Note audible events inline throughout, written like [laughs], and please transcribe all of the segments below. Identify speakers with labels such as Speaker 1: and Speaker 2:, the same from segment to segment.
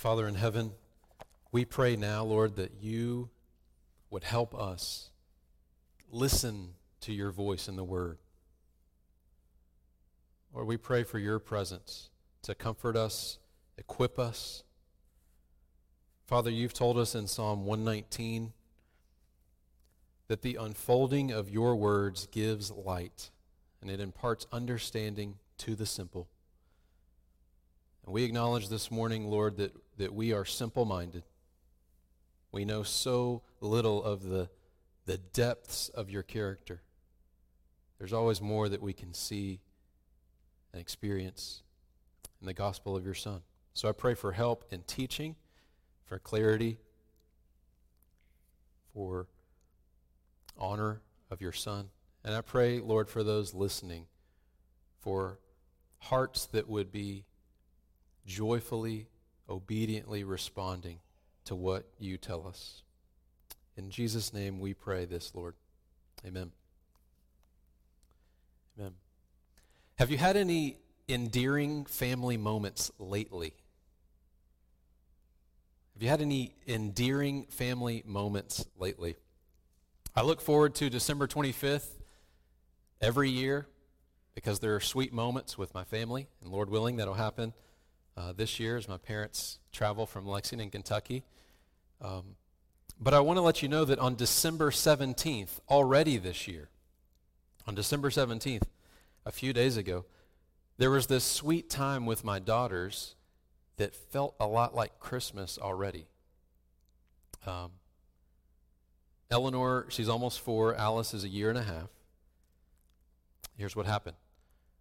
Speaker 1: Father in heaven, we pray now, Lord, that you would help us listen to your voice in the word. Lord, we pray for your presence to comfort us, equip us. Father, you've told us in Psalm 119 that the unfolding of your words gives light and it imparts understanding to the simple. And we acknowledge this morning, Lord, that, that we are simple minded. We know so little of the, the depths of your character. There's always more that we can see and experience in the gospel of your Son. So I pray for help in teaching, for clarity, for honor of your Son. And I pray, Lord, for those listening, for hearts that would be joyfully, obediently responding to what you tell us. In Jesus' name we pray this, Lord. Amen. Amen. Have you had any endearing family moments lately? Have you had any endearing family moments lately? I look forward to December 25th every year because there are sweet moments with my family, and Lord willing, that'll happen uh, this year as my parents travel from Lexington, Kentucky. Um, but I want to let you know that on December 17th, already this year, on December 17th, a few days ago, there was this sweet time with my daughters that felt a lot like Christmas already. Um, Eleanor, she's almost four. Alice is a year and a half. Here's what happened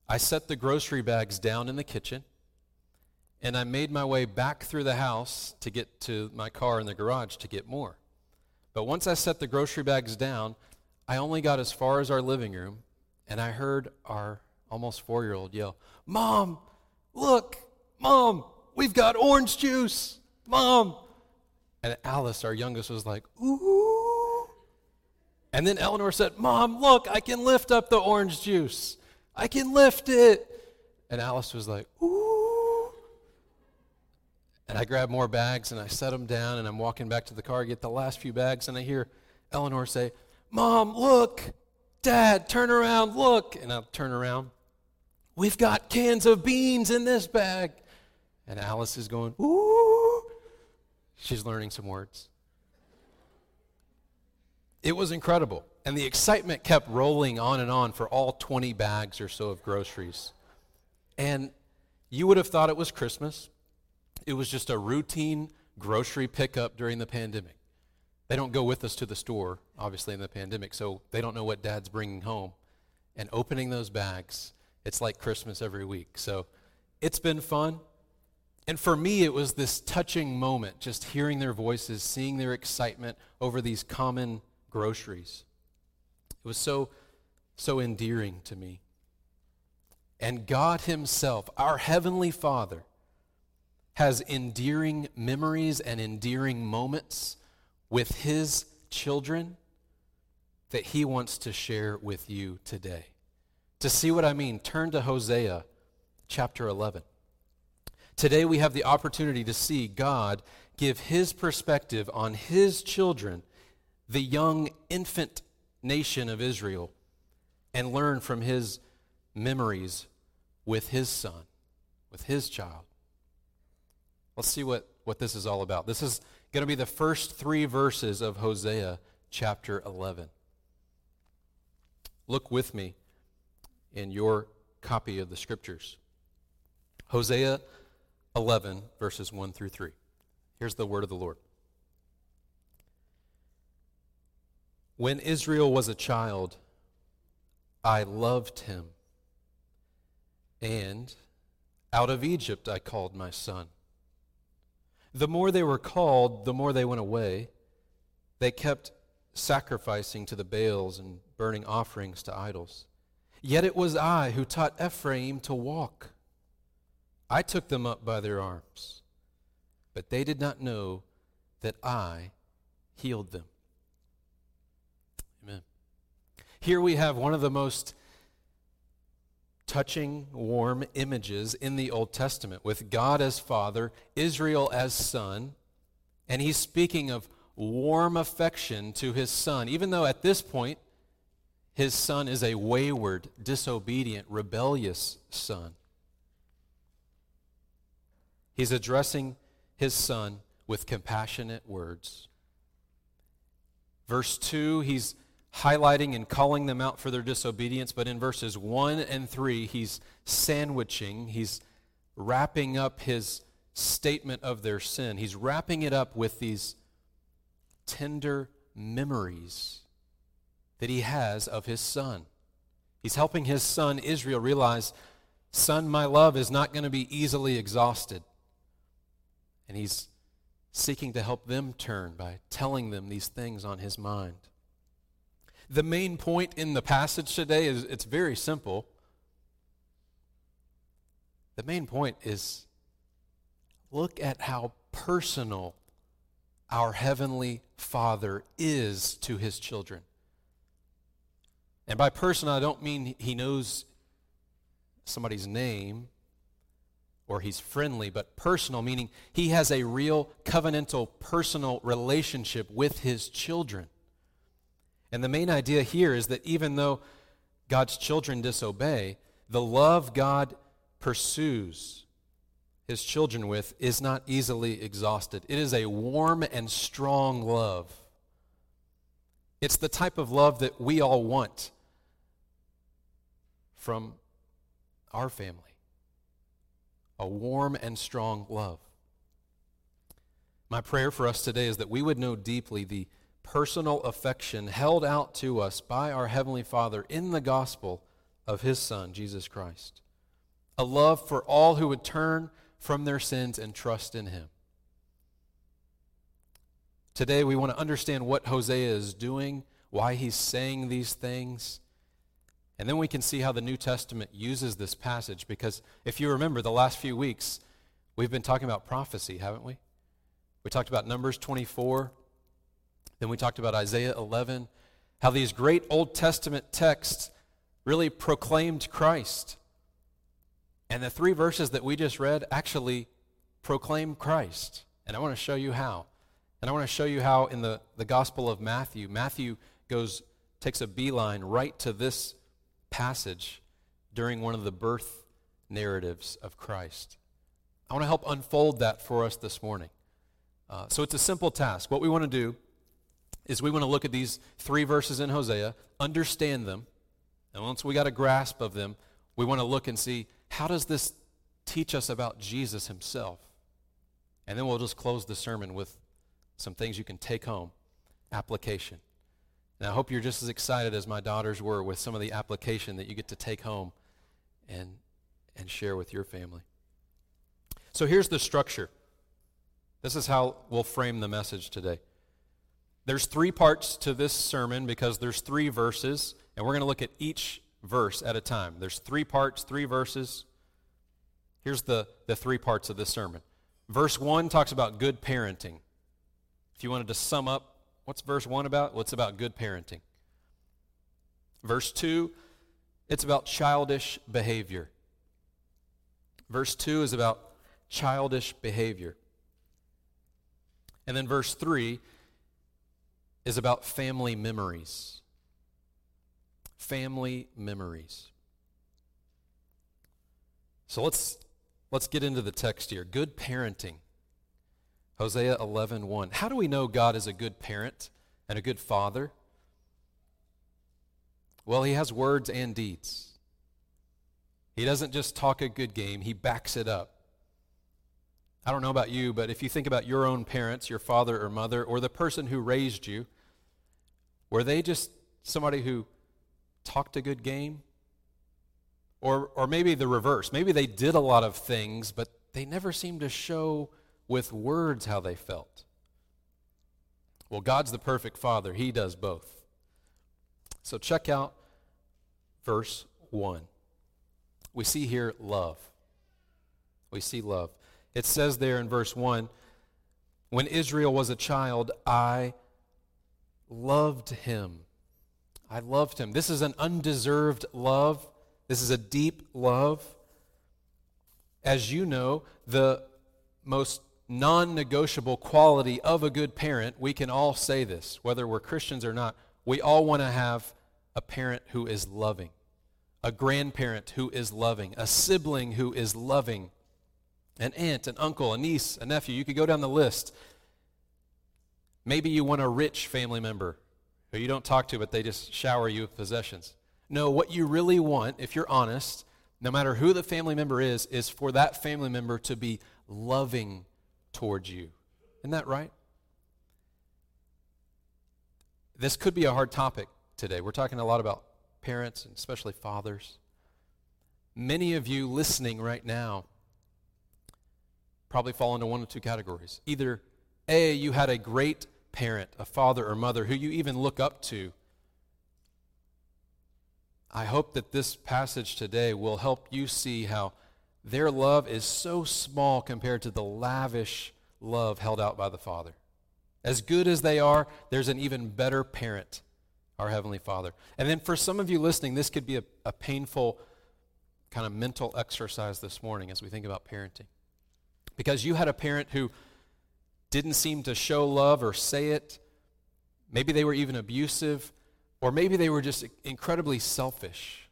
Speaker 1: I set the grocery bags down in the kitchen, and I made my way back through the house to get to my car in the garage to get more. But once I set the grocery bags down, I only got as far as our living room, and I heard our almost four year old yell, Mom, look, Mom, we've got orange juice, Mom. And Alice, our youngest, was like, Ooh. And then Eleanor said, Mom, look, I can lift up the orange juice. I can lift it. And Alice was like, Ooh. And I grab more bags and I set them down and I'm walking back to the car, get the last few bags, and I hear Eleanor say, Mom, look. Dad, turn around, look. And I'll turn around. We've got cans of beans in this bag. And Alice is going, Ooh. She's learning some words. It was incredible. And the excitement kept rolling on and on for all 20 bags or so of groceries. And you would have thought it was Christmas. It was just a routine grocery pickup during the pandemic. They don't go with us to the store, obviously, in the pandemic, so they don't know what dad's bringing home. And opening those bags, it's like Christmas every week. So it's been fun. And for me, it was this touching moment, just hearing their voices, seeing their excitement over these common groceries. It was so, so endearing to me. And God Himself, our Heavenly Father, has endearing memories and endearing moments with His children that He wants to share with you today. To see what I mean, turn to Hosea chapter 11. Today we have the opportunity to see God give His perspective on His children the young infant nation of Israel and learn from his memories with his son, with his child. Let's see what, what this is all about. This is going to be the first three verses of Hosea chapter 11. Look with me in your copy of the scriptures. Hosea 11, verses 1 through 3. Here's the word of the Lord. When Israel was a child, I loved him. And out of Egypt I called my son. The more they were called, the more they went away. They kept sacrificing to the Baals and burning offerings to idols. Yet it was I who taught Ephraim to walk. I took them up by their arms, but they did not know that I healed them. Amen. Here we have one of the most touching, warm images in the Old Testament with God as Father, Israel as Son, and he's speaking of warm affection to his son, even though at this point his son is a wayward, disobedient, rebellious son. He's addressing his son with compassionate words. Verse 2, he's highlighting and calling them out for their disobedience, but in verses 1 and 3, he's sandwiching, he's wrapping up his statement of their sin. He's wrapping it up with these tender memories that he has of his son. He's helping his son Israel realize, Son, my love is not going to be easily exhausted. And he's seeking to help them turn by telling them these things on his mind. The main point in the passage today is it's very simple. The main point is look at how personal our heavenly Father is to his children. And by personal, I don't mean he knows somebody's name or he's friendly, but personal, meaning he has a real covenantal, personal relationship with his children. And the main idea here is that even though God's children disobey, the love God pursues his children with is not easily exhausted. It is a warm and strong love. It's the type of love that we all want from our family a warm and strong love. My prayer for us today is that we would know deeply the personal affection held out to us by our Heavenly Father in the gospel of His Son, Jesus Christ. A love for all who would turn from their sins and trust in Him. Today, we want to understand what Hosea is doing, why he's saying these things. And then we can see how the New Testament uses this passage because if you remember the last few weeks, we've been talking about prophecy, haven't we? We talked about Numbers 24, then we talked about Isaiah 11, how these great Old Testament texts really proclaimed Christ. And the three verses that we just read actually proclaim Christ. And I want to show you how. And I want to show you how in the, the Gospel of Matthew, Matthew goes, takes a beeline right to this passage during one of the birth narratives of Christ. I want to help unfold that for us this morning. Uh, so it's a simple task. What we want to do is we want to look at these three verses in Hosea, understand them, and once we got a grasp of them, we want to look and see how does this teach us about Jesus himself? And then we'll just close the sermon with some things you can take home, application. And I hope you're just as excited as my daughters were with some of the application that you get to take home and, and share with your family. So here's the structure. This is how we'll frame the message today. There's three parts to this sermon because there's three verses, and we're going to look at each verse at a time. There's three parts, three verses. Here's the, the three parts of this sermon. Verse 1 talks about good parenting. If you wanted to sum up What's verse 1 about? Well, it's about good parenting. Verse 2, it's about childish behavior. Verse 2 is about childish behavior. And then verse 3 is about family memories. Family memories. So let's let's get into the text here. Good parenting. Hosea 11:1. 1. How do we know God is a good parent and a good father? Well, he has words and deeds. He doesn't just talk a good game, he backs it up. I don't know about you, but if you think about your own parents, your father or mother, or the person who raised you, were they just somebody who talked a good game? Or, or maybe the reverse. Maybe they did a lot of things, but they never seemed to show with words how they felt. Well, God's the perfect Father, He does both. So check out verse 1. We see here love. We see love. It says there in verse 1 When Israel was a child, I loved him. I loved him. This is an undeserved love This is a deep love. As you know, the most non negotiable quality of a good parent, we can all say this, whether we're Christians or not. We all want to have a parent who is loving, a grandparent who is loving, a sibling who is loving, an aunt, an uncle, a niece, a nephew. You could go down the list. Maybe you want a rich family member who you don't talk to, but they just shower you with possessions. No, what you really want, if you're honest, no matter who the family member is, is for that family member to be loving towards you. Isn't that right? This could be a hard topic today. We're talking a lot about parents and especially fathers. Many of you listening right now probably fall into one of two categories. Either A, you had a great parent, a father or mother who you even look up to. I hope that this passage today will help you see how their love is so small compared to the lavish love held out by the Father. As good as they are, there's an even better parent, our Heavenly Father. And then for some of you listening, this could be a, a painful kind of mental exercise this morning as we think about parenting. Because you had a parent who didn't seem to show love or say it. Maybe they were even abusive, or maybe they were just incredibly selfish.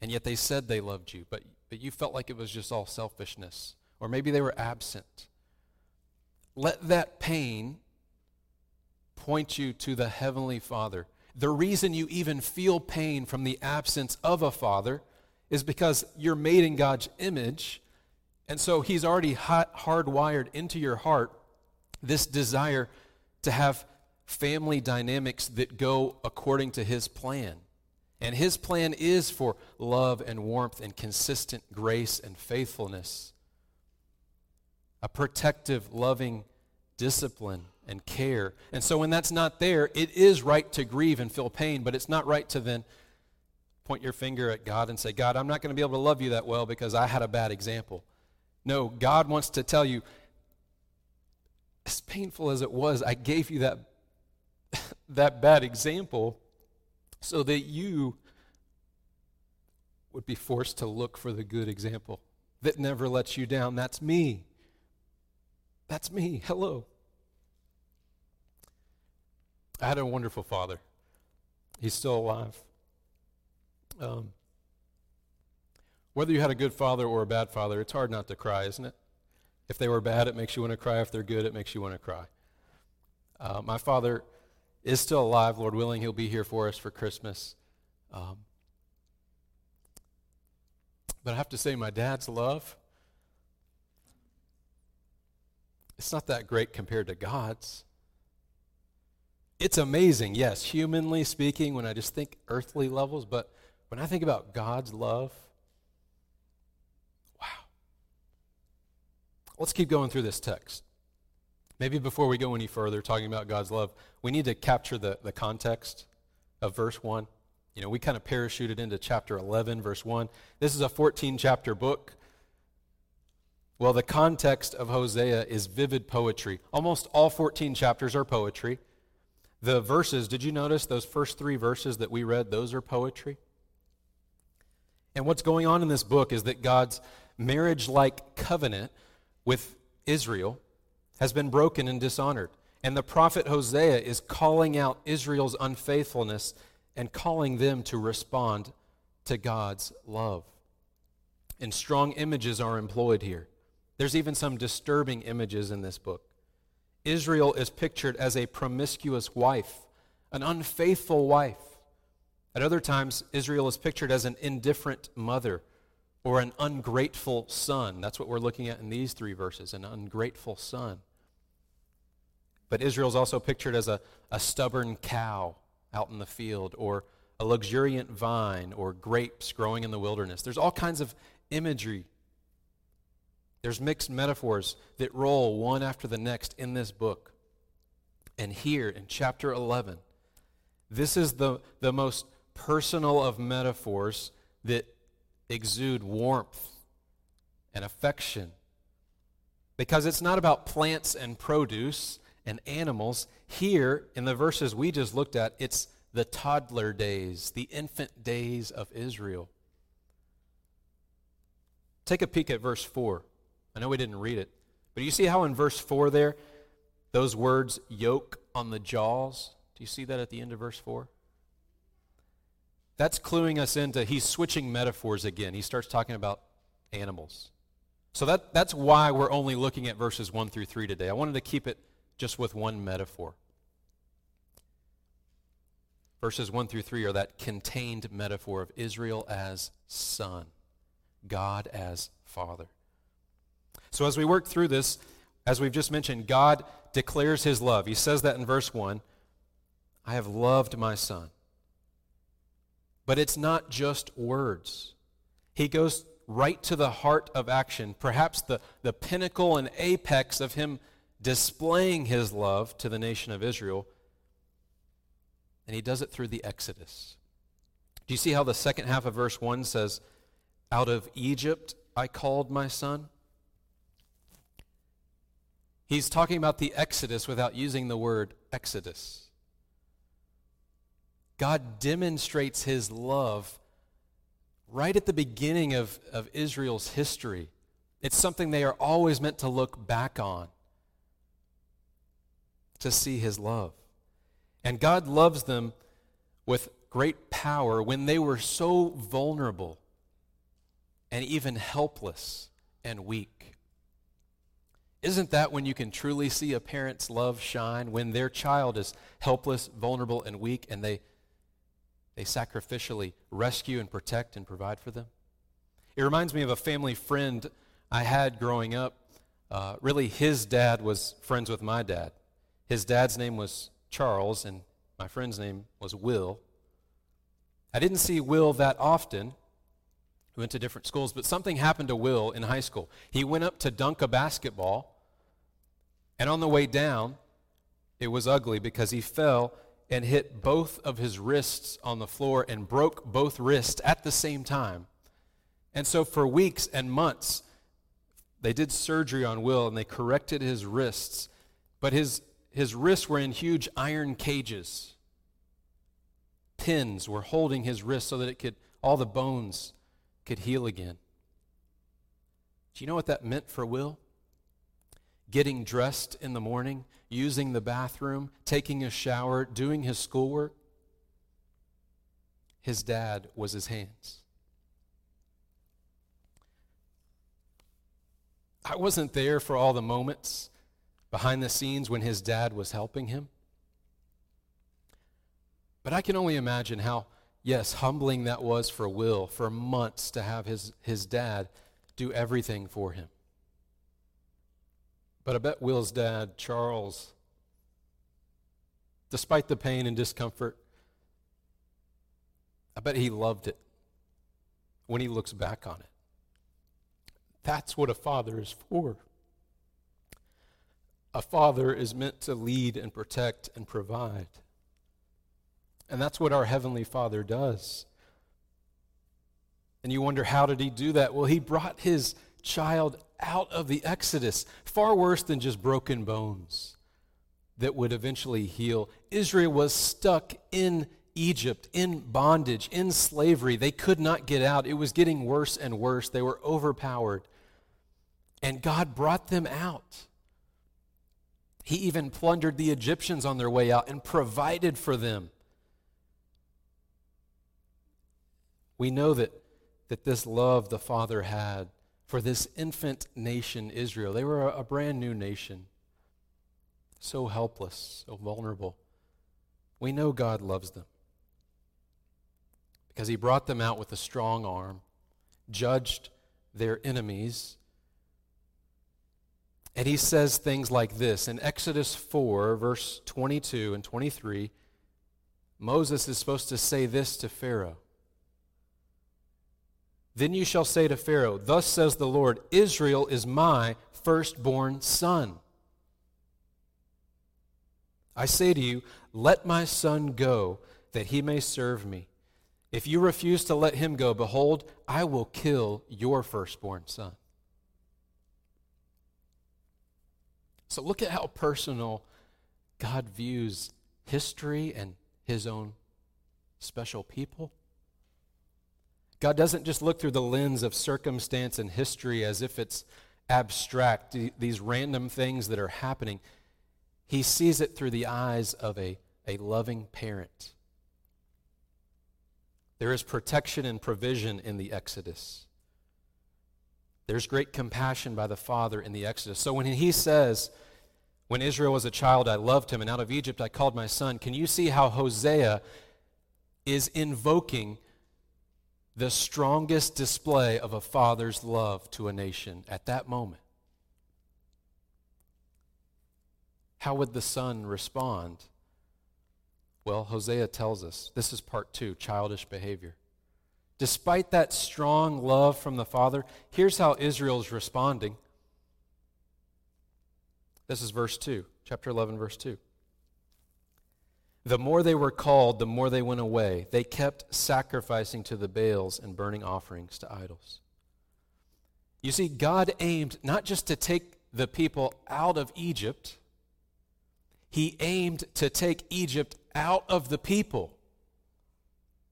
Speaker 1: And yet they said they loved you, but, but you felt like it was just all selfishness. Or maybe they were absent. Let that pain point you to the Heavenly Father. The reason you even feel pain from the absence of a father is because you're made in God's image and so he's already hardwired into your heart this desire to have family dynamics that go according to his plan. And his plan is for love and warmth and consistent grace and faithfulness. A protective, loving discipline and care. And so when that's not there, it is right to grieve and feel pain, but it's not right to then point your finger at God and say, God, I'm not going to be able to love you that well because I had a bad example. No, God wants to tell you, as painful as it was, I gave you that, [laughs] that bad example so that you would be forced to look for the good example that never lets you down. That's me. That's me. Hello. I had a wonderful father. He's still alive. Um, whether you had a good father or a bad father, it's hard not to cry, isn't it? If they were bad, it makes you want to cry. If they're good, it makes you want to cry. Uh, my father is still alive. Lord willing, he'll be here for us for Christmas. Um, but I have to say, my dad's love, it's not that great compared to God's. It's amazing, yes, humanly speaking, when I just think earthly levels, but when I think about God's love, Let's keep going through this text. Maybe before we go any further, talking about God's love, we need to capture the, the context of verse 1. You know, we kind of parachuted into chapter 11, verse 1. This is a 14 chapter book. Well, the context of Hosea is vivid poetry. Almost all 14 chapters are poetry. The verses, did you notice those first three verses that we read? Those are poetry. And what's going on in this book is that God's marriage like covenant with Israel has been broken and dishonored. And the prophet Hosea is calling out Israel's unfaithfulness and calling them to respond to God's love. And strong images are employed here. There's even some disturbing images in this book. Israel is pictured as a promiscuous wife, an unfaithful wife. At other times, Israel is pictured as an indifferent mother or an ungrateful son. That's what we're looking at in these three verses an ungrateful son. But Israel's also pictured as a, a stubborn cow out in the field, or a luxuriant vine, or grapes growing in the wilderness. There's all kinds of imagery. There's mixed metaphors that roll one after the next in this book. And here in chapter 11, this is the, the most personal of metaphors that exude warmth and affection. Because it's not about plants and produce and animals. Here, in the verses we just looked at, it's the toddler days, the infant days of Israel. Take a peek at verse 4. I know we didn't read it, but you see how in verse 4 there, those words, yoke on the jaws, do you see that at the end of verse 4? That's cluing us into, he's switching metaphors again. He starts talking about animals. So that, that's why we're only looking at verses 1 through 3 today. I wanted to keep it just with one metaphor. Verses 1 through 3 are that contained metaphor of Israel as son, God as father. So as we work through this, as we've just mentioned, God declares his love. He says that in verse 1 I have loved my son. But it's not just words. He goes right to the heart of action, perhaps the, the pinnacle and apex of him displaying his love to the nation of Israel. And he does it through the Exodus. Do you see how the second half of verse 1 says, Out of Egypt I called my son? He's talking about the Exodus without using the word Exodus. God demonstrates his love right at the beginning of, of Israel's history. It's something they are always meant to look back on to see his love. And God loves them with great power when they were so vulnerable and even helpless and weak. Isn't that when you can truly see a parent's love shine? When their child is helpless, vulnerable, and weak, and they, they sacrificially rescue and protect and provide for them? It reminds me of a family friend I had growing up. Uh, really, his dad was friends with my dad. His dad's name was Charles, and my friend's name was Will. I didn't see Will that often. We went to different schools, but something happened to Will in high school. He went up to dunk a basketball, and on the way down, it was ugly because he fell and hit both of his wrists on the floor and broke both wrists at the same time. And so for weeks and months, they did surgery on Will and they corrected his wrists, but his, his wrists were in huge iron cages. Pins were holding his wrist so that it could, all the bones could heal again. Do you know what that meant for Will? Getting dressed in the morning, using the bathroom, taking a shower, doing his schoolwork. His dad was his hands. I wasn't there for all the moments behind the scenes when his dad was helping him. But I can only imagine how yes, humbling that was for Will for months to have his, his dad do everything for him. But I bet Will's dad, Charles, despite the pain and discomfort, I bet he loved it when he looks back on it. That's what a father is for. A father is meant to lead and protect and provide. And that's what our Heavenly Father does. And you wonder, how did he do that? Well, he brought his child out of the Exodus, far worse than just broken bones that would eventually heal. Israel was stuck in Egypt, in bondage, in slavery. They could not get out. It was getting worse and worse. They were overpowered. And God brought them out. He even plundered the Egyptians on their way out and provided for them. we know that, that this love the Father had for this infant nation, Israel, they were a, a brand new nation, so helpless, so vulnerable. We know God loves them because He brought them out with a strong arm, judged their enemies. And he says things like this in Exodus 4, verse 22 and 23. Moses is supposed to say this to Pharaoh then you shall say to Pharaoh, Thus says the Lord, Israel is my firstborn son. I say to you, Let my son go, that he may serve me. If you refuse to let him go, behold, I will kill your firstborn son. So look at how personal God views history and his own special people. God doesn't just look through the lens of circumstance and history as if it's abstract, these random things that are happening. He sees it through the eyes of a, a loving parent. There is protection and provision in the Exodus. There's great compassion by the Father in the Exodus. So when he says, When Israel was a child, I loved him, and out of Egypt I called my son, can you see how Hosea is invoking the strongest display of a father's love to a nation at that moment? How would the son respond? Well, Hosea tells us this is part two childish behavior. Despite that strong love from the Father, here's how Israel's responding. This is verse 2, chapter 11, verse 2. The more they were called, the more they went away. They kept sacrificing to the Baals and burning offerings to idols. You see, God aimed not just to take the people out of Egypt, He aimed to take Egypt out of the people.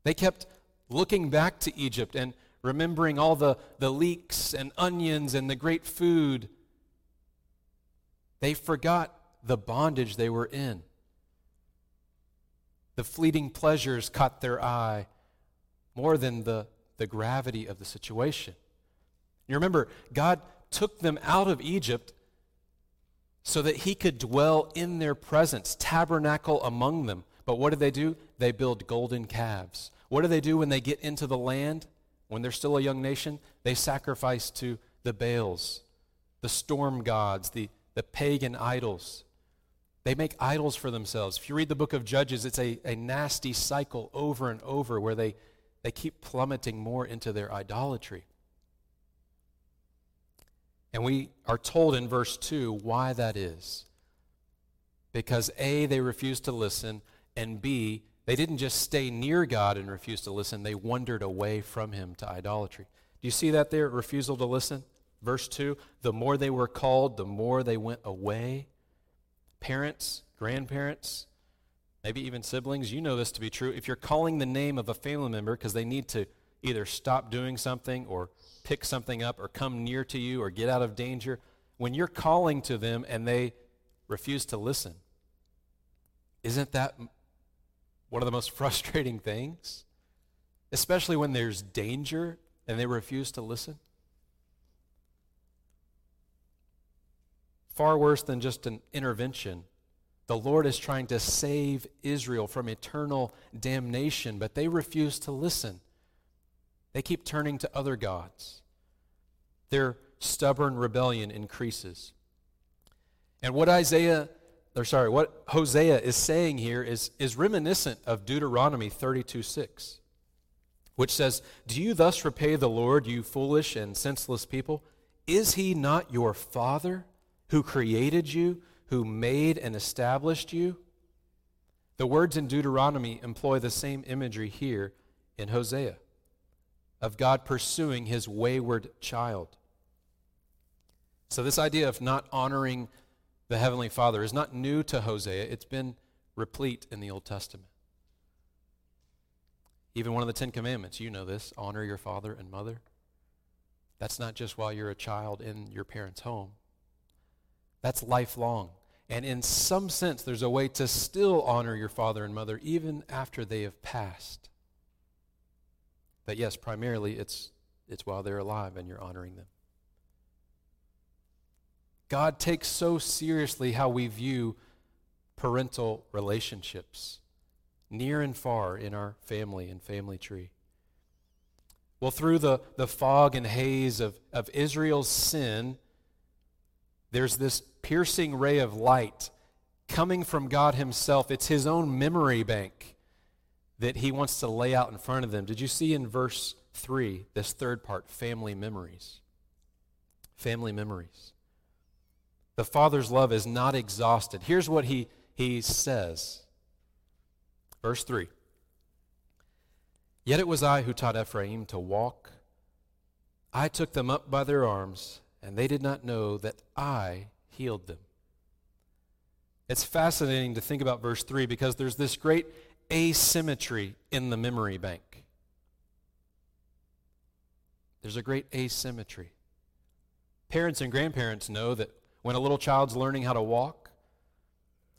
Speaker 1: They kept looking back to Egypt and remembering all the, the leeks and onions and the great food. They forgot the bondage they were in. The fleeting pleasures caught their eye more than the, the gravity of the situation. You remember, God took them out of Egypt so that he could dwell in their presence, tabernacle among them. But what did they do? They build golden calves. What do they do when they get into the land? When they're still a young nation? They sacrifice to the Baals, the storm gods, the, the pagan idols. They make idols for themselves. If you read the book of Judges, it's a, a nasty cycle over and over where they, they keep plummeting more into their idolatry. And we are told in verse 2 why that is. Because A, they refused to listen, and B, they didn't just stay near God and refuse to listen, they wandered away from Him to idolatry. Do you see that there? Refusal to listen? Verse 2 The more they were called, the more they went away Parents, grandparents, maybe even siblings, you know this to be true. If you're calling the name of a family member because they need to either stop doing something or pick something up or come near to you or get out of danger, when you're calling to them and they refuse to listen, isn't that one of the most [laughs] frustrating things? Especially when there's danger and they refuse to listen? Far worse than just an intervention. The Lord is trying to save Israel from eternal damnation, but they refuse to listen. They keep turning to other gods. Their stubborn rebellion increases. And what Isaiah, or sorry, what Hosea is saying here is, is reminiscent of Deuteronomy 32 6, which says, Do you thus repay the Lord, you foolish and senseless people? Is he not your father? Who created you, who made and established you. The words in Deuteronomy employ the same imagery here in Hosea of God pursuing his wayward child. So, this idea of not honoring the Heavenly Father is not new to Hosea, it's been replete in the Old Testament. Even one of the Ten Commandments, you know this honor your father and mother. That's not just while you're a child in your parents' home, that's lifelong. And in some sense, there's a way to still honor your father and mother even after they have passed. But yes, primarily it's, it's while they're alive and you're honoring them. God takes so seriously how we view parental relationships, near and far in our family and family tree. Well, through the, the fog and haze of, of Israel's sin, there's this piercing ray of light coming from God Himself. It's His own memory bank that He wants to lay out in front of them. Did you see in verse 3, this third part, family memories? Family memories. The Father's love is not exhausted. Here's what He, he says. Verse 3 Yet it was I who taught Ephraim to walk. I took them up by their arms and they did not know that I healed them. It's fascinating to think about verse 3 because there's this great asymmetry in the memory bank. There's a great asymmetry. Parents and grandparents know that when a little child's learning how to walk,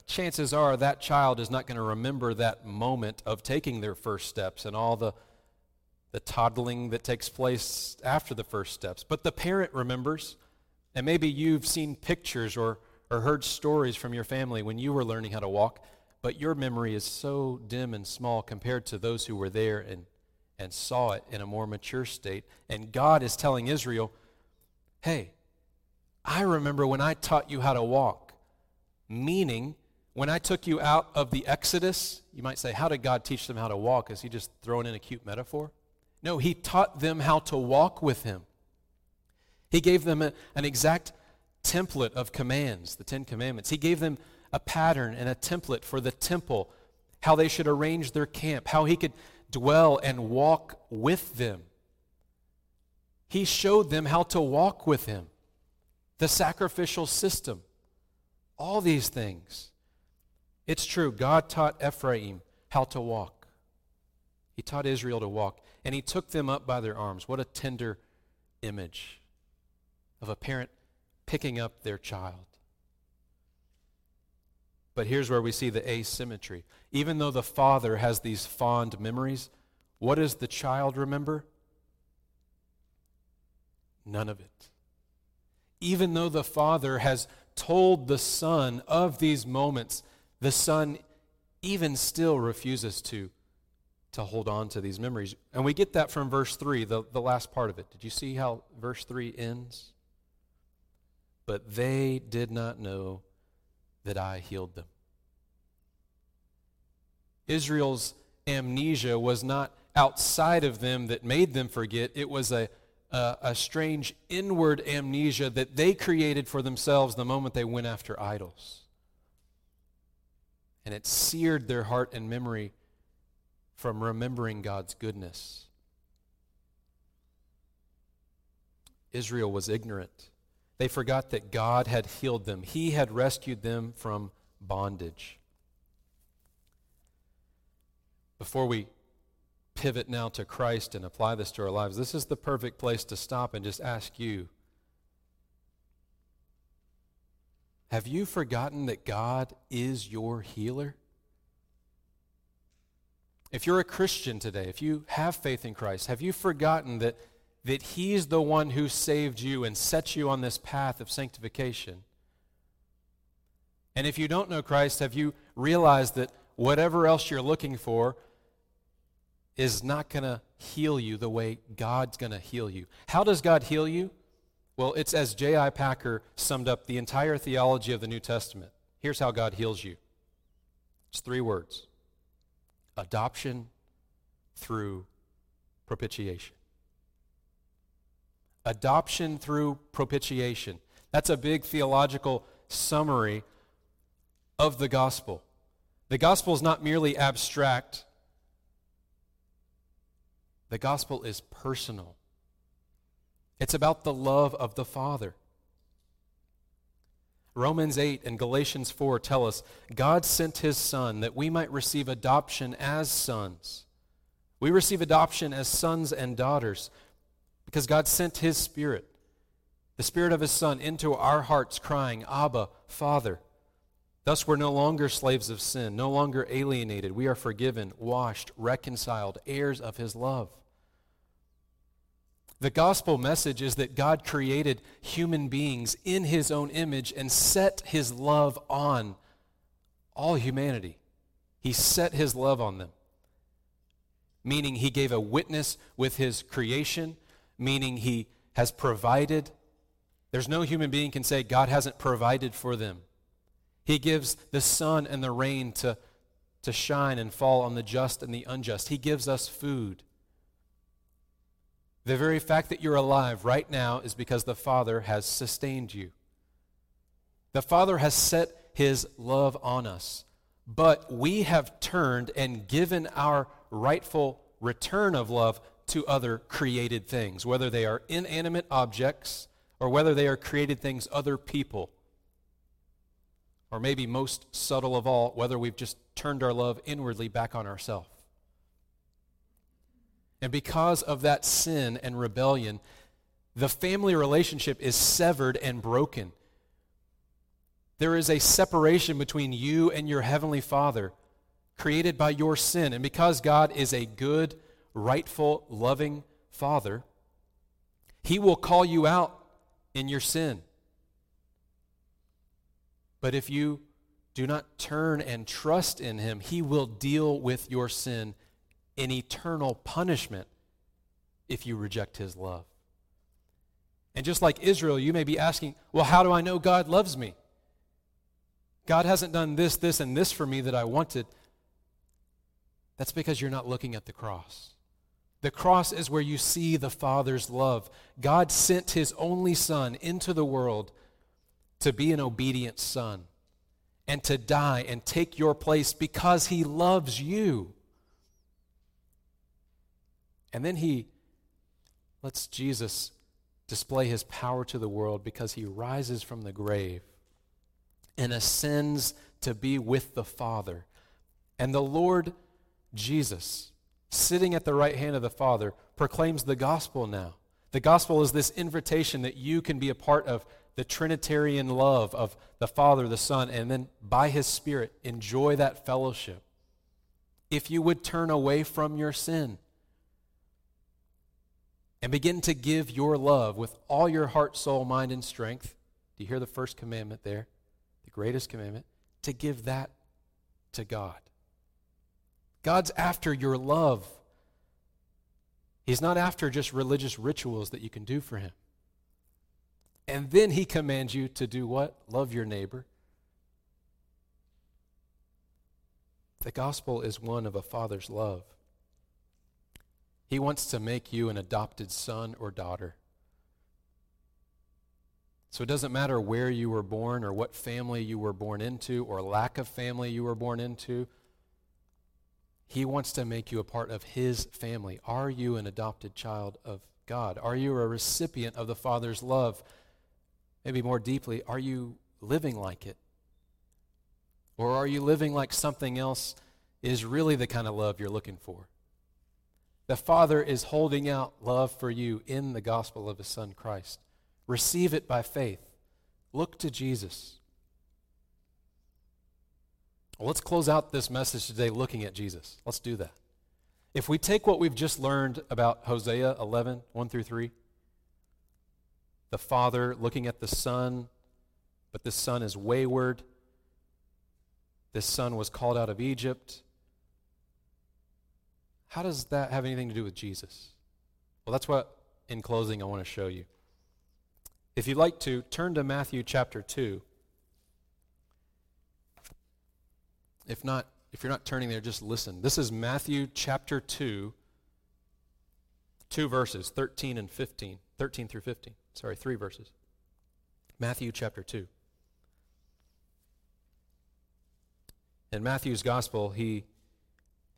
Speaker 1: chances are that child is not going to remember that moment of taking their first steps and all the, the toddling that takes place after the first steps. But the parent remembers, and maybe you've seen pictures or, or heard stories from your family when you were learning how to walk, but your memory is so dim and small compared to those who were there and, and saw it in a more mature state. And God is telling Israel, hey, I remember when I taught you how to walk, meaning when I took you out of the Exodus, you might say, how did God teach them how to walk? Is he just throwing in a cute metaphor? No, he taught them how to walk with him. He gave them a, an exact template of commands, the Ten Commandments. He gave them a pattern and a template for the temple, how they should arrange their camp, how he could dwell and walk with them. He showed them how to walk with him, the sacrificial system, all these things. It's true, God taught Ephraim how to walk. He taught Israel to walk, and he took them up by their arms. What a tender image of a parent picking up their child. But here's where we see the asymmetry. Even though the father has these fond memories, what does the child remember? None of it. Even though the father has told the son of these moments the son even still refuses to, to hold on to these memories. And we get that from verse 3, the, the last part of it. Did you see how verse 3 ends? But they did not know that I healed them. Israel's amnesia was not outside of them that made them forget, it was a, a, a, strange inward amnesia that they created for themselves the moment they went after idols and it seared their heart and memory from remembering God's goodness. Israel was ignorant. They forgot that God had healed them, He had rescued them from bondage. Before we pivot now to Christ and apply this to our lives, this is the perfect place to stop and just ask you Have you forgotten that God is your healer? If you're a Christian today, if you have faith in Christ, have you forgotten that, that He's the one who saved you and set you on this path of sanctification? And if you don't know Christ, have you realized that whatever else you're looking for is not going to heal you the way God's going to heal you? How does God heal you? Well, it's as J.I. Packer summed up the entire theology of the New Testament. Here's how God heals you it's three words adoption through propitiation. Adoption through propitiation. That's a big theological summary of the gospel. The gospel is not merely abstract, the gospel is personal. It's about the love of the Father. Romans 8 and Galatians 4 tell us God sent his Son that we might receive adoption as sons. We receive adoption as sons and daughters because God sent his Spirit, the Spirit of his Son, into our hearts, crying, Abba, Father. Thus, we're no longer slaves of sin, no longer alienated. We are forgiven, washed, reconciled, heirs of his love. The gospel message is that God created human beings in his own image and set his love on all humanity. He set his love on them. Meaning he gave a witness with his creation, meaning he has provided. There's no human being can say God hasn't provided for them. He gives the sun and the rain to, to shine and fall on the just and the unjust. He gives us food. The very fact that you're alive right now is because the Father has sustained you. The Father has set his love on us, but we have turned and given our rightful return of love to other created things, whether they are inanimate objects or whether they are created things, other people. or maybe most subtle of all, whether we've just turned our love inwardly back on ourselves. And because of that sin and rebellion, the family relationship is severed and broken. There is a separation between you and your heavenly Father created by your sin. And because God is a good, rightful, loving Father, He will call you out in your sin. But if you do not turn and trust in Him, He will deal with your sin in eternal punishment if you reject His love. And just like Israel, you may be asking, well, how do I know God loves me? God hasn't done this, this, and this for me that I wanted. That's because you're not looking at the cross. The cross is where you see the Father's love. God sent His only Son into the world to be an obedient Son and to die and take your place because He loves you. And then He lets Jesus display His power to the world because He rises from the grave and ascends to be with the Father. And the Lord Jesus, sitting at the right hand of the Father, proclaims the gospel now. The gospel is this invitation that you can be a part of the Trinitarian love of the Father, the Son, and then by His Spirit enjoy that fellowship. If you would turn away from your sin and begin to give your love with all your heart, soul, mind, and strength, do you hear the first commandment there? The greatest commandment? To give that to God. God's after your love. He's not after just religious rituals that you can do for Him. And then He commands you to do what? Love your neighbor. The gospel is one of a father's love. He wants to make you an adopted son or daughter. So it doesn't matter where you were born or what family you were born into or lack of family you were born into. He wants to make you a part of His family. Are you an adopted child of God? Are you a recipient of the Father's love? Maybe more deeply, are you living like it? Or are you living like something else is really the kind of love you're looking for? The Father is holding out love for you in the gospel of His Son Christ. Receive it by faith. Look to Jesus. Well, let's close out this message today looking at Jesus. Let's do that. If we take what we've just learned about Hosea 11, 1 through 3, the father looking at the son, but this son is wayward. This son was called out of Egypt. How does that have anything to do with Jesus? Well, that's what, in closing, I want to show you. If you'd like to, turn to Matthew chapter 2. If not, if you're not turning there, just listen. This is Matthew chapter 2, two verses, 13 and 15. 13 through 15. Sorry, three verses. Matthew chapter 2. In Matthew's gospel, he,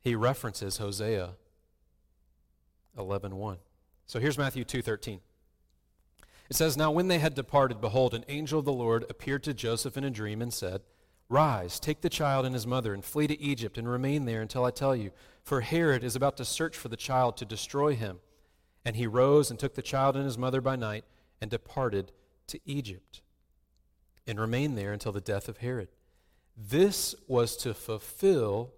Speaker 1: he references Hosea 11.1. So here's Matthew 2.13. It says, Now when they had departed, behold, an angel of the Lord appeared to Joseph in a dream and said, Rise, take the child and his mother, and flee to Egypt, and remain there until I tell you. For Herod is about to search for the child to destroy him. And he rose and took the child and his mother by night, and departed to Egypt, and remained there until the death of Herod. This was to fulfill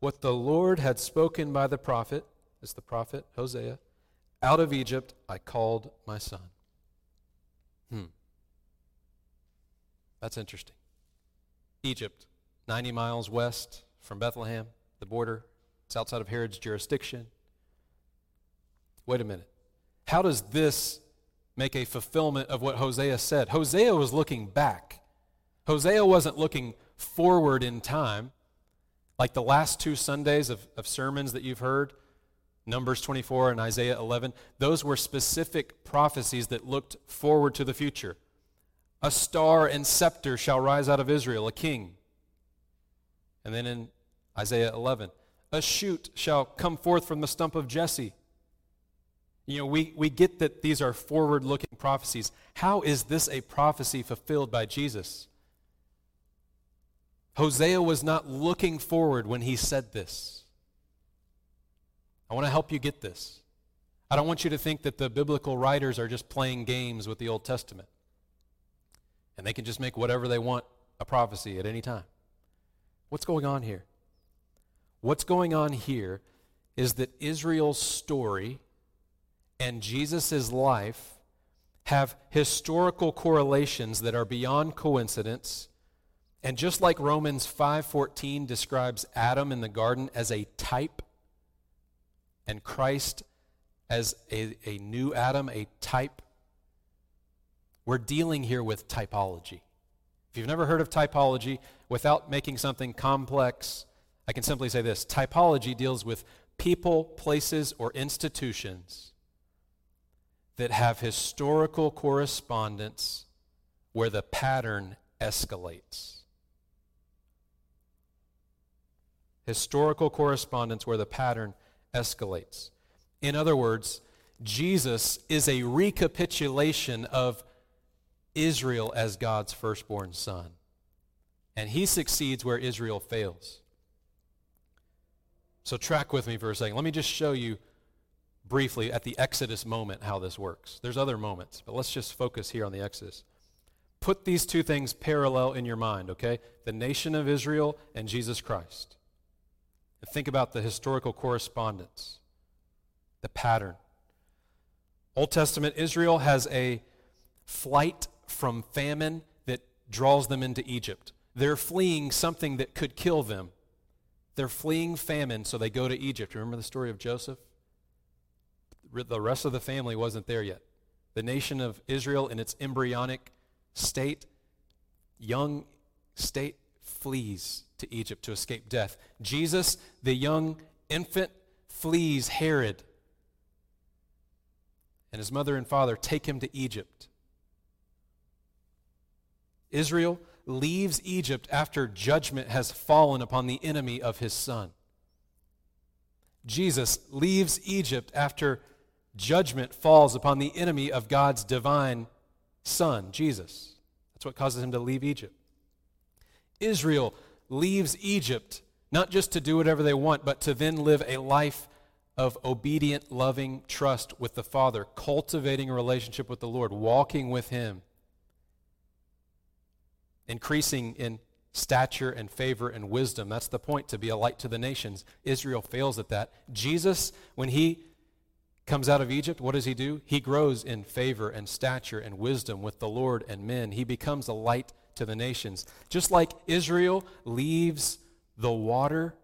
Speaker 1: what the Lord had spoken by the prophet, is the prophet Hosea, out of Egypt I called my son. Hmm. That's interesting. Egypt, 90 miles west from Bethlehem, the border. It's outside of Herod's jurisdiction. Wait a minute. How does this make a fulfillment of what Hosea said? Hosea was looking back. Hosea wasn't looking forward in time. Like the last two Sundays of, of sermons that you've heard, Numbers 24 and Isaiah 11, those were specific prophecies that looked forward to the future. A star and scepter shall rise out of Israel, a king. And then in Isaiah 11, a shoot shall come forth from the stump of Jesse. You know, we, we get that these are forward looking prophecies. How is this a prophecy fulfilled by Jesus? Hosea was not looking forward when he said this. I want to help you get this. I don't want you to think that the biblical writers are just playing games with the Old Testament and they can just make whatever they want a prophecy at any time. What's going on here? What's going on here is that Israel's story and Jesus' life have historical correlations that are beyond coincidence. And just like Romans 5:14 describes Adam in the garden as a type and Christ as a, a new Adam, a type, we're dealing here with typology. If you've never heard of typology, without making something complex, I can simply say this typology deals with people, places, or institutions that have historical correspondence where the pattern escalates. Historical correspondence where the pattern escalates. In other words, Jesus is a recapitulation of Israel as God's firstborn son. And he succeeds where Israel fails. So, track with me for a second. Let me just show you briefly at the Exodus moment how this works. There's other moments, but let's just focus here on the Exodus. Put these two things parallel in your mind, okay? The nation of Israel and Jesus Christ. Think about the historical correspondence, the pattern. Old Testament Israel has a flight from famine that draws them into Egypt. They're fleeing something that could kill them. They're fleeing famine, so they go to Egypt. Remember the story of Joseph? The rest of the family wasn't there yet. The nation of Israel, in its embryonic state, young state, flees to Egypt to escape death. Jesus, the young infant, flees Herod. And his mother and father take him to Egypt. Israel leaves Egypt after judgment has fallen upon the enemy of his son. Jesus leaves Egypt after judgment falls upon the enemy of God's divine son, Jesus. That's what causes him to leave Egypt. Israel leaves Egypt not just to do whatever they want, but to then live a life of obedient, loving trust with the Father, cultivating a relationship with the Lord, walking with Him increasing in stature and favor and wisdom. That's the point, to be a light to the nations. Israel fails at that. Jesus, when he comes out of Egypt, what does he do? He grows in favor and stature and wisdom with the Lord and men. He becomes a light to the nations. Just like Israel leaves the water,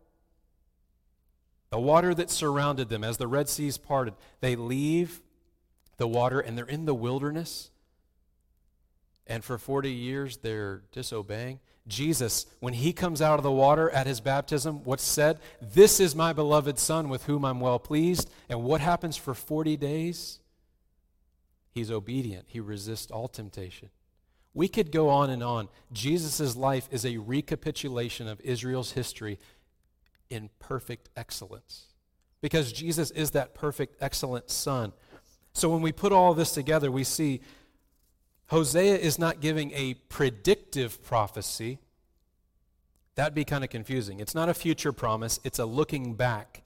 Speaker 1: the water that surrounded them as the Red Seas parted, they leave the water and they're in the wilderness and for 40 years they're disobeying. Jesus, when he comes out of the water at his baptism, what's said? This is my beloved Son with whom I'm well pleased. And what happens for 40 days? He's obedient, he resists all temptation. We could go on and on. Jesus' life is a recapitulation of Israel's history in perfect excellence. Because Jesus is that perfect, excellent Son. So when we put all this together, we see Hosea is not giving a predictive prophecy. That'd be kind of confusing. It's not a future promise, it's a looking back.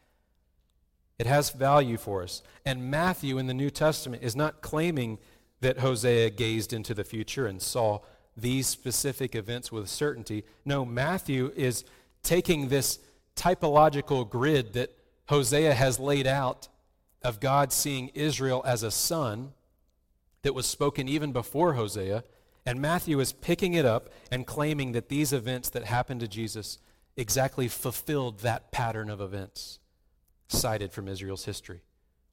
Speaker 1: It has value for us. And Matthew in the New Testament is not claiming that Hosea gazed into the future and saw these specific events with certainty. No, Matthew is taking this typological grid that Hosea has laid out of God seeing Israel as a son that was spoken even before Hosea, and Matthew is picking it up and claiming that these events that happened to Jesus exactly fulfilled that pattern of events cited from Israel's history,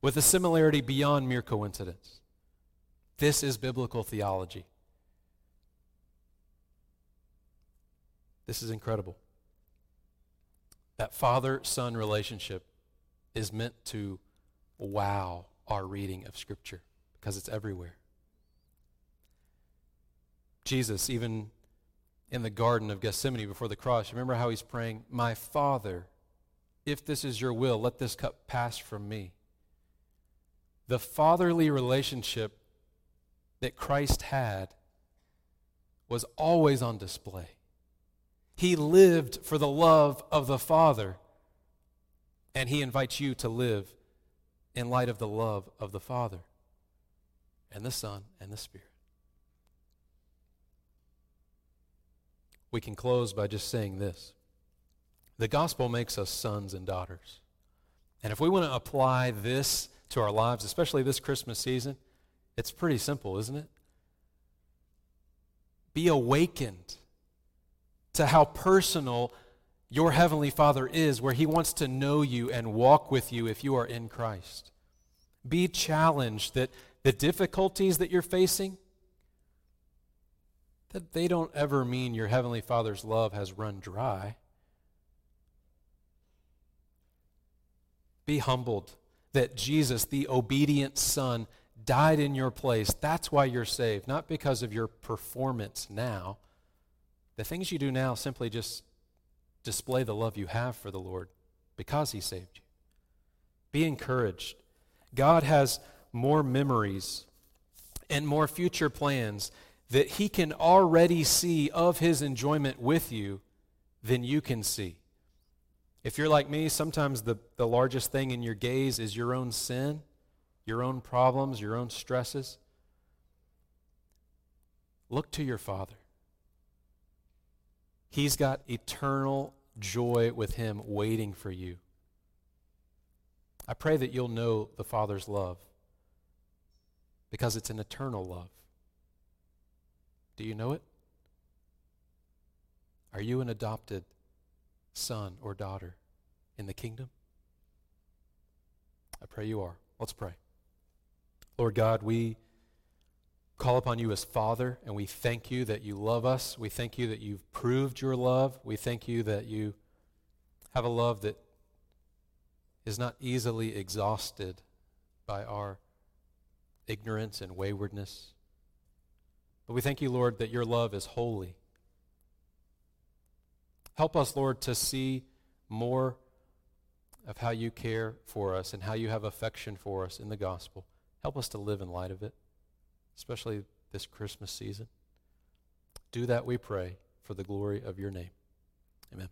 Speaker 1: with a similarity beyond mere coincidence. This is biblical theology. This is incredible. That father son relationship is meant to wow our reading of Scripture because it's everywhere. Jesus, even in the Garden of Gethsemane before the cross, remember how he's praying, My Father, if this is your will, let this cup pass from me. The fatherly relationship that Christ had was always on display. He lived for the love of the Father. And he invites you to live in light of the love of the Father and the Son and the Spirit. We can close by just saying this The gospel makes us sons and daughters. And if we want to apply this to our lives, especially this Christmas season, it's pretty simple, isn't it? Be awakened to how personal your Heavenly Father is, where He wants to know you and walk with you if you are in Christ. Be challenged that the difficulties that you're facing, that they don't ever mean your Heavenly Father's love has run dry. Be humbled that Jesus, the obedient Son, died in your place. That's why you're saved, not because of your performance now. The things you do now simply just display the love you have for the Lord because He saved you. Be encouraged. God has more memories and more future plans that He can already see of His enjoyment with you than you can see. If you're like me, sometimes the, the largest thing in your gaze is your own sin, your own problems, your own stresses. Look to your Father. He's got eternal joy with Him waiting for you. I pray that you'll know the Father's love because it's an eternal love. Do you know it? Are you an adopted son or daughter in the kingdom? I pray you are. Let's pray. Lord God, we call upon you as Father, and we thank you that you love us. We thank you that you've proved your love. We thank you that you have a love that is not easily exhausted by our ignorance and waywardness. But we thank you, Lord, that your love is holy. Help us, Lord, to see more of how you care for us and how you have affection for us in the gospel. Help us to live in light of it especially this Christmas season. Do that, we pray, for the glory of your name. Amen.